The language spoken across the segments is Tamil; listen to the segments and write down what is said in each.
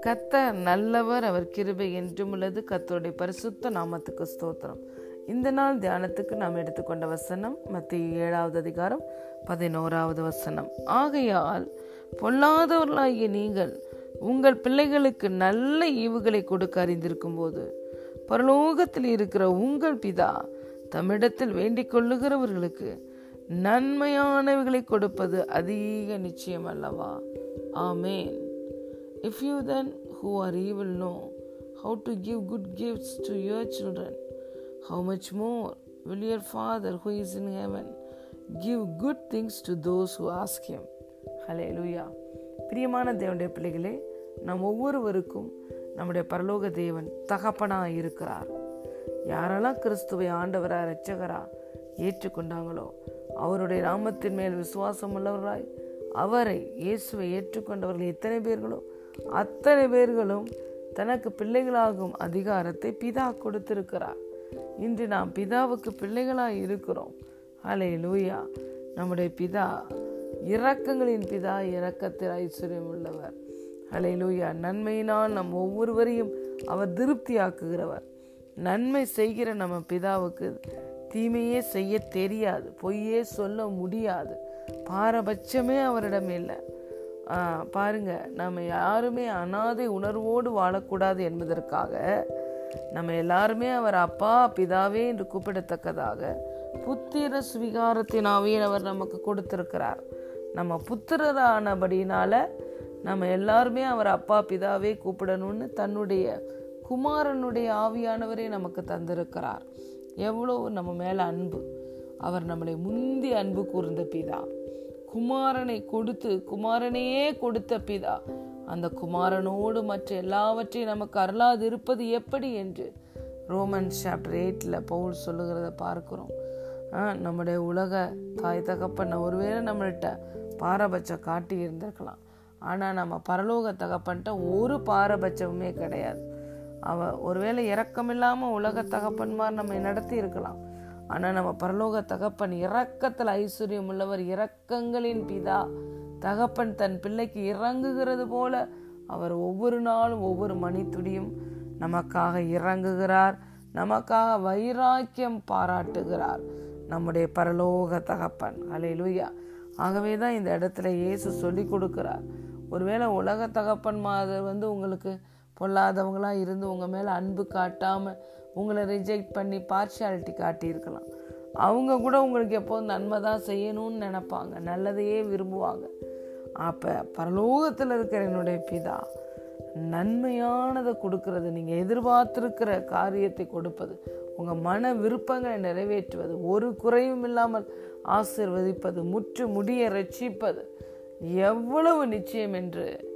கத்தர் நல்லவர் அவர் கிருபை என்றும் உள்ளது. கத்தருடைய பரிசுத்த நாமத்துக்கு ஸ்தோத்திரம். இந்த நாள் தியானத்துக்கு நாம் எடுத்துக்கொண்ட வசனம் மத்திய ஏழாவது அதிகாரம் பதினோராவது வசனம். ஆகையால் பொல்லாதவர்களாகிய நீங்கள் உங்கள் பிள்ளைகளுக்கு நல்ல ஈவுகளை கொடுக்க அறிந்திருக்கும் போது பரலோகத்தில் இருக்கிற உங்கள் பிதா தம்மிடத்தில் வேண்டிக் கொள்ளுகிறவர்களுக்கு நன்மையானவைகளை கொடுப்பது அதிக நிச்சயம் அல்லவா ஆமேன் if you then who are evil know how to give good gifts to your children, how much more will your Father who is in heaven give good things to those who ask Him? ஹலேலூயா பிரியமான தேவனுடைய பிள்ளைகளே நம் ஒவ்வொருவருக்கும் நம்முடைய பரலோக தேவன் தகப்பனாக இருக்கிறார் யாரெல்லாம் கிறிஸ்துவை ஆண்டவரா இரட்சகரா ஏற்றுக்கொண்டாங்களோ அவருடைய நாமத்தின் மேல் விசுவாசம் உள்ளவர்களாய் அவரை இயேசுவை ஏற்றுக்கொண்டவர்கள் எத்தனை பேர்களோ அத்தனை பேர்களும் தனக்கு பிள்ளைகளாகும் அதிகாரத்தை பிதா கொடுத்திருக்கிறார். இன்று நாம் பிதாவுக்கு பிள்ளைகளாய் இருக்கிறோம். அலே லூயா நம்முடைய பிதா இரக்கங்களின் பிதா இரக்கத்தில் ஐஸ்வர்யம் உள்ளவர் அலே லூயா நன்மையினால் நம் ஒவ்வொருவரையும் அவர் திருப்தியாக்குகிறவர். நன்மை செய்கிற நம்ம பிதாவுக்கு தீமையே செய்ய தெரியாது. பொய்யே சொல்ல முடியாது. பாரபட்சமே அவரிடம் இல்லை. பாருங்க நம்ம யாருமே அனாதை உணர்வோடு வாழக்கூடாது என்பதற்காக நம்ம எல்லாருமே அவர் அப்பா பிதாவே என்று கூப்பிடத்தக்கதாக புத்திர சுவிகாரத்தின் ஆவியை அவர் நமக்கு கொடுத்திருக்கிறார். நம்ம புத்திரரானபடினால நம்ம எல்லாருமே அவர் அப்பா பிதாவே கூப்பிடணும்னு தன்னுடைய குமாரனுடைய ஆவியானவரே நமக்கு தந்திருக்கிறார். எவ்வளோ நம்ம மேலே அன்பு. அவர் நம்மளை முந்தி அன்பு கூர்ந்த பிதா. குமாரனை கொடுத்து குமாரனையே கொடுத்த பிதா. அந்த குமாரனோடு மற்ற எல்லாவற்றையும் நமக்கு அருளாது இருப்பது எப்படி என்று ரோமன் சாப்டர் எயிட்டில் பவுல் சொல்லுகிறத பார்க்குறோம். நம்முடைய உலக தாய் தகப்பன் ஒருவேளை நம்மள்கிட்ட பாரபட்சம் காட்டி இருந்திருக்கலாம் ஆனால் நம்ம பரலோக தகப்பன்ட்ட ஒரு பாரபட்சமுமே கிடையாது. அவ ஒருவேளை இறக்கமில்லாமல் உலக தகப்பன்மார் நம்ம நடத்தி இருக்கலாம். ஆனால் நம்ம பரலோக தகப்பன் இரக்கத்தில் ஐஸ்வர்யம் உள்ளவர் இரக்கங்களின் பிதா. தகப்பன் தன் பிள்ளைக்கு இறங்குகிறது போல அவர் ஒவ்வொரு நாளும் ஒவ்வொரு மணித்துடியும் நமக்காக இறங்குகிறார். நமக்காக வைராக்கியம் பாராட்டுகிறார். நம்முடைய பரலோக தகப்பன். அலை லூயா ஆகவே தான் இந்த இடத்துல இயேசு சொல்லி கொடுக்கிறார். ஒருவேளை உலக தகப்பன் மாதிரி வந்து உங்களுக்கு பொல்லாதவங்களாக இருந்து உங்கள் மேலே அன்பு காட்டாமல் உங்களை ரிஜெக்ட் பண்ணி பார்ஷியாலிட்டி காட்டியிருக்கலாம். அவங்க கூட உங்களுக்கு எப்போதும் நன்மை தான் செய்யணும்னு நினப்பாங்க. நல்லதையே விரும்புவாங்க. அப்போ பரலோகத்தில் இருக்கிற என்னுடைய பிதா நன்மையானதை கொடுக்கறது. நீங்கள் எதிர்பார்த்துருக்கிற காரியத்தை கொடுப்பது உங்கள் மன விருப்பங்களை நிறைவேற்றுவது ஒரு குறையும் இல்லாமல் ஆசிர்வதிப்பது முற்று முடிய ரட்சிப்பது எவ்வளவு நிச்சயம் என்று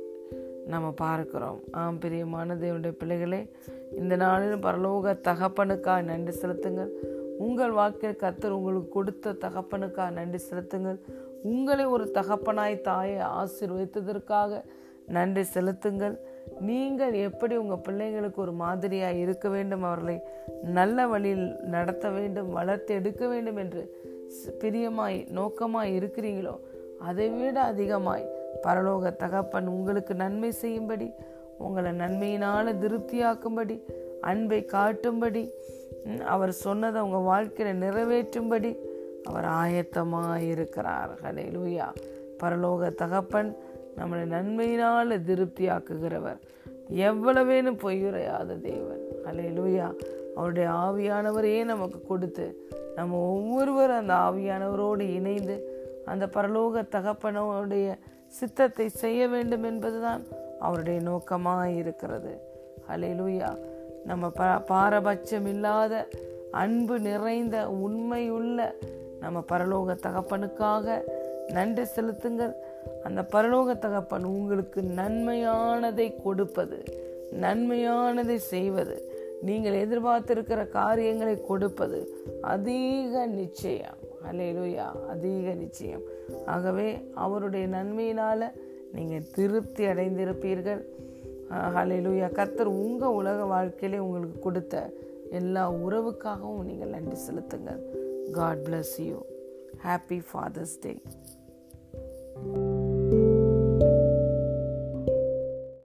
நம்ம பார்க்கிறோம். ஆம் பிரியமான தேவனுடைய பிள்ளைகளே இந்த நாளில் பரலோக தகப்பனுக்காக நன்றி செலுத்துங்கள். உங்கள் வாழ்க்கையில் கத்தர் உங்களுக்கு கொடுத்த தகப்பனுக்காக நன்றி செலுத்துங்கள். உங்களை ஒரு தகப்பனாய் தாயை ஆசீர்வதித்ததற்காக நன்றி செலுத்துங்கள். நீங்கள் எப்படி உங்கள் பிள்ளைங்களுக்கு ஒரு மாதிரியாக இருக்க வேண்டும் அவர்களை நல்ல வழியில் நடத்த வேண்டும் வளர்த்து எடுக்க வேண்டும் என்று பிரியமாய் நோக்கமாய் இருக்கிறீங்களோ அதை விட அதிகமாய் பரலோக தகப்பன் உங்களுக்கு நன்மை செய்யும்படி உங்களை நன்மையினால திருப்தியாக்கும்படி அன்பை காட்டும்படி அவர் சொன்னதை உங்கள் வாழ்க்கையில் நிறைவேற்றும்படி அவர் ஆயத்தமாக இருக்கிறார். ஹலே லூயா பரலோக தகப்பன் நம்மளை நன்மையினால் திருப்தியாக்குகிறவர். எவ்வளவேனும் பொய்யுரையாத தேவன். ஹலே லூயா அவருடைய ஆவியானவரையே நமக்கு கொடுத்து நம்ம ஒவ்வொருவரும் அந்த ஆவியானவரோடு இணைந்து அந்த பரலோக தகப்பனோடைய சித்தத்தை செய்ய வேண்டும் என்பதுதான் அவருடைய நோக்கமாக இருக்கிறது ஹலே நம்ம ப பாரபட்சம் இல்லாத அன்பு நிறைந்த உண்மையுள்ள நம்ம பரலோக தகப்பனுக்காக நன்றி செலுத்துங்கள். அந்த பரலோக தகப்பன் உங்களுக்கு நன்மையானதை கொடுப்பது நன்மையானதை செய்வது நீங்கள் எதிர்பார்த்திருக்கிற காரியங்களை கொடுப்பது அதிக நிச்சயம். அலையிலுயா அதிக நிச்சயம். ஆகவே அவருடைய நன்மையினால் நீங்கள் திருப்தி அடைந்திருப்பீர்கள். ஹலிலூயா கர்த்தர் உங்கள் உலக வாழ்க்கையிலே உங்களுக்கு கொடுத்த எல்லா உறவுக்காகவும் நீங்கள் நன்றி செலுத்துங்கள். God bless you happy Father's Day